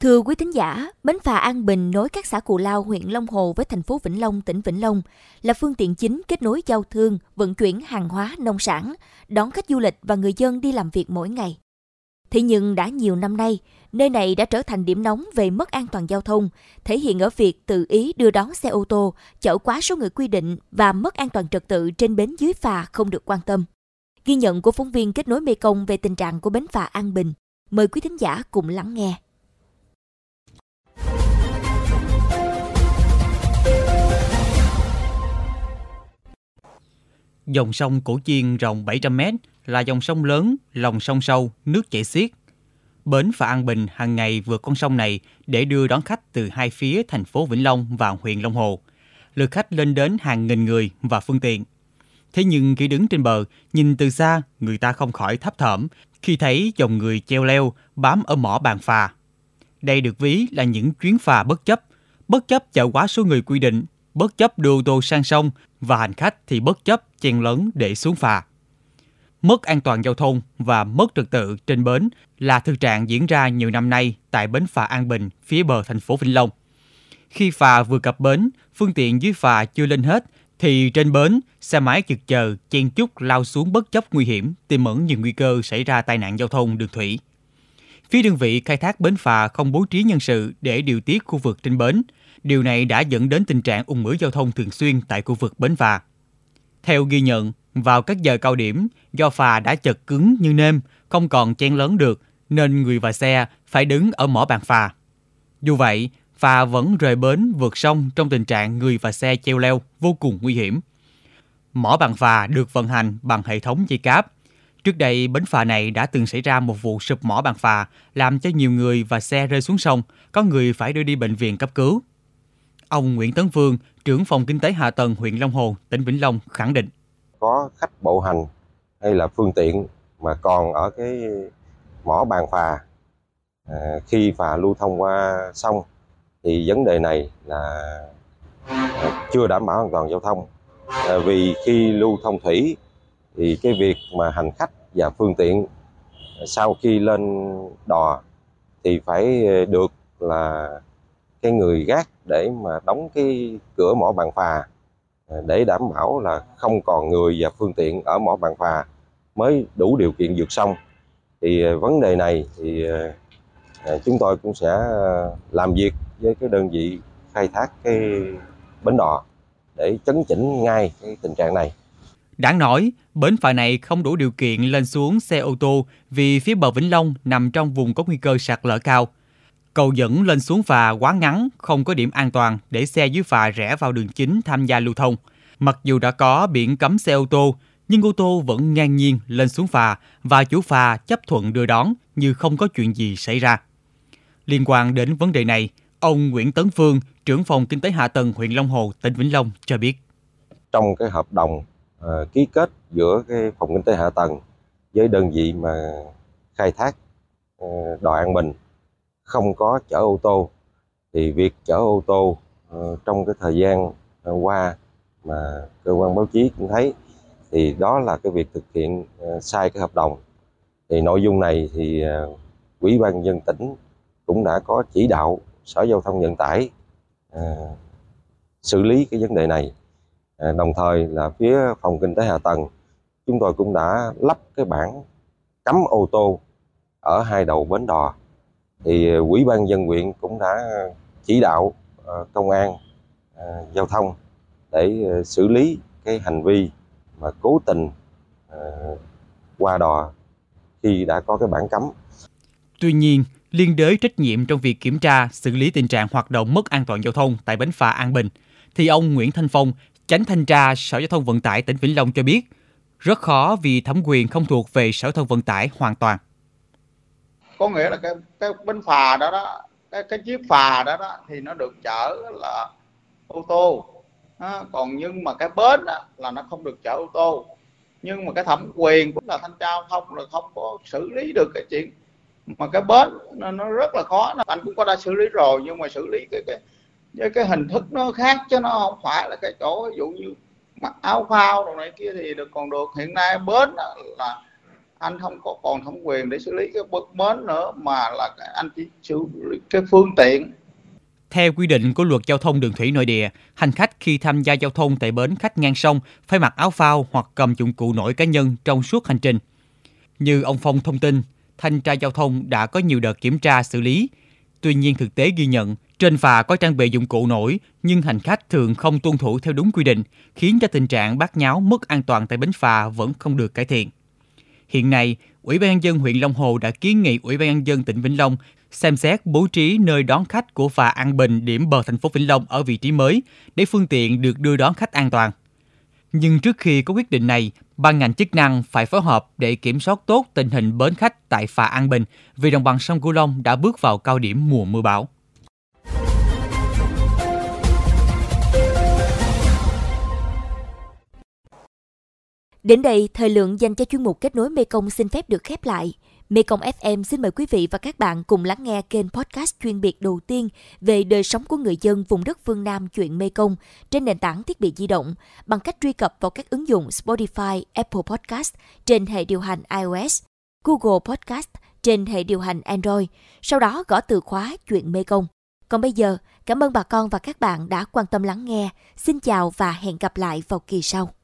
Thưa quý thính giả, bến phà An Bình nối các xã Cù Lao, huyện Long Hồ với thành phố Vĩnh Long, tỉnh Vĩnh Long là phương tiện chính kết nối giao thương, vận chuyển hàng hóa, nông sản, đón khách du lịch và người dân đi làm việc mỗi ngày. Thế nhưng đã nhiều năm nay, nơi này đã trở thành điểm nóng về mất an toàn giao thông, thể hiện ở việc tự ý đưa đón xe ô tô, chở quá số người quy định và mất an toàn trật tự trên bến dưới phà không được quan tâm. Ghi nhận của phóng viên kết nối mekong về tình trạng của bến phà An Bình. Mời quý thính giả cùng lắng nghe. Dòng sông Cổ Chiên rộng 700 mét là dòng sông lớn, lòng sông sâu, nước chảy xiết. Bến phà An Bình hàng ngày vượt con sông này để đưa đón khách từ hai phía thành phố Vĩnh Long và huyện Long Hồ. Lượt khách lên đến hàng nghìn người và phương tiện. Thế nhưng khi đứng trên bờ, nhìn từ xa, người ta không khỏi thấp thởm khi thấy dòng người treo leo bám ở mỏ bàn phà. Đây được ví là những chuyến phà bất chấp, bất chấp chở quá số người quy định, bất chấp đưa ô tô sang sông và hành khách thì bất chấp chen lớn để xuống phà. Mất an toàn giao thông và mất trật tự trên bến là thực trạng diễn ra nhiều năm nay tại bến phà An Bình, phía bờ thành phố Vĩnh Long. Khi phà vừa cập bến, phương tiện dưới phà chưa lên hết, thì trên bến, xe máy chực chờ, chen chúc lao xuống bất chấp nguy hiểm, tiềm ẩn nhiều nguy cơ xảy ra tai nạn giao thông đường thủy. Phía đơn vị khai thác bến phà không bố trí nhân sự để điều tiết khu vực trên bến. Điều này đã dẫn đến tình trạng ung ứ giao thông thường xuyên tại khu vực bến phà. Theo ghi nhận, vào các giờ cao điểm, do phà đã chật cứng như nêm, không còn chen lớn được, nên người và xe phải đứng ở mỏ bàn phà. Dù vậy, phà vẫn rời bến vượt sông trong tình trạng người và xe treo leo vô cùng nguy hiểm. Mỏ bàn phà được vận hành bằng hệ thống dây cáp. Trước đây, bến phà này đã từng xảy ra một vụ sụp mỏ bàn phà, làm cho nhiều người và xe rơi xuống sông, có người phải đưa đi bệnh viện cấp cứu. Ông Nguyễn Tấn Vương, trưởng phòng kinh tế hạ tầng huyện Long Hồ, tỉnh Vĩnh Long khẳng định. Có khách bộ hành hay là phương tiện mà còn ở cái mỏ bàn phà à, khi phà lưu thông qua sông thì vấn đề này là à, chưa đảm bảo an toàn giao thông à, vì khi lưu thông thủy thì cái việc mà hành khách và phương tiện à, sau khi lên đò thì phải à, được là cái người gác để mà đóng cái cửa mỏ bàn phà à, để đảm bảo là không còn người và phương tiện ở mỏ bàn phà mới đủ điều kiện vượt sông thì à, vấn đề này thì à, chúng tôi cũng sẽ làm việc với cái đơn vị khai thác cái bến đò để chấn chỉnh ngay cái tình trạng này. Đáng nói, bến phà này không đủ điều kiện lên xuống xe ô tô vì phía bờ Vĩnh Long nằm trong vùng có nguy cơ sạt lở cao. Cầu dẫn lên xuống phà quá ngắn, không có điểm an toàn để xe dưới phà rẽ vào đường chính tham gia lưu thông. Mặc dù đã có biển cấm xe ô tô, nhưng ô tô vẫn ngang nhiên lên xuống phà và chủ phà chấp thuận đưa đón như không có chuyện gì xảy ra. Liên quan đến vấn đề này, ông Nguyễn Tấn Phương, trưởng phòng kinh tế hạ tầng huyện Long Hồ, tỉnh Vĩnh Long cho biết. Trong cái hợp đồng uh, ký kết giữa cái phòng kinh tế hạ tầng với đơn vị mà khai thác ờ, uh, đò An Bình không có chở ô tô thì việc chở ô tô uh, trong cái thời gian uh, qua mà cơ quan báo chí cũng thấy thì đó là cái việc thực hiện uh, sai cái hợp đồng. Thì nội dung này thì uh, quỹ ban dân tỉnh cũng đã có chỉ đạo sở giao thông vận tải uh, xử lý cái vấn đề này. Uh, đồng thời là phía phòng kinh tế hạ tầng chúng tôi cũng đã lắp cái bảng cấm ô tô ở hai đầu bến đò thì ờ, quỹ ban dân huyện cũng đã chỉ đạo ờ, công an ờ, giao thông để xử lý cái hành vi mà cố tình qua đò khi đã có cái bản cấm. Tuy nhiên, liên đới trách nhiệm trong việc kiểm tra, xử lý tình trạng hoạt động mất an toàn giao thông tại bến phà An Bình, thì ông Nguyễn Thanh Phong, tránh thanh tra Sở Giao thông Vận tải tỉnh Vĩnh Long cho biết, rất khó vì thẩm quyền không thuộc về Sở Giao thông Vận tải hoàn toàn có nghĩa là cái cái bến phà đó đó cái cái chiếc phà đó đó thì nó được chở là ô tô. À, còn nhưng mà cái bến đó, là nó không được chở ô tô. Nhưng mà cái thẩm quyền cũng là thanh tra giao thông là không có xử lý được cái chuyện mà cái bến nó, nó rất là khó. Anh cũng có đã xử lý rồi nhưng mà xử lý cái cái với cái hình thức nó khác chứ nó không phải là cái chỗ ví dụ như mặc áo phao đồ này kia thì được. Còn được hiện nay bến là anh không có còn thẩm quyền để xử lý cái bất mến nữa mà là anh chỉ xử lý cái phương tiện theo quy định của luật giao thông đường thủy nội địa, hành khách khi tham gia giao thông tại bến khách ngang sông phải mặc áo phao hoặc cầm dụng cụ nổi cá nhân trong suốt hành trình. Như ông Phong thông tin, thanh tra giao thông đã có nhiều đợt kiểm tra xử lý. Tuy nhiên thực tế ghi nhận, trên phà có trang bị dụng cụ nổi nhưng hành khách thường không tuân thủ theo đúng quy định, khiến cho tình trạng bát nháo mất an toàn tại bến phà vẫn không được cải thiện. Hiện nay, Ủy ban nhân dân huyện Long Hồ đã kiến nghị Ủy ban nhân dân tỉnh Vĩnh Long xem xét bố trí nơi đón khách của phà An Bình điểm bờ thành phố Vĩnh Long ở vị trí mới để phương tiện được đưa đón khách an toàn. Nhưng trước khi có quyết định này, ban ngành chức năng phải phối hợp để kiểm soát tốt tình hình bến khách tại phà An Bình vì đồng bằng sông Cửu Long đã bước vào cao điểm mùa mưa bão. Đến đây, thời lượng dành cho chuyên mục kết nối Mekong xin phép được khép lại. Mekong FM xin mời quý vị và các bạn cùng lắng nghe kênh podcast chuyên biệt đầu tiên về đời sống của người dân vùng đất phương Nam chuyện Mekong trên nền tảng thiết bị di động bằng cách truy cập vào các ứng dụng Spotify, Apple Podcast trên hệ điều hành iOS, Google Podcast trên hệ điều hành Android, sau đó gõ từ khóa chuyện Mekong. Còn bây giờ, cảm ơn bà con và các bạn đã quan tâm lắng nghe. Xin chào và hẹn gặp lại vào kỳ sau.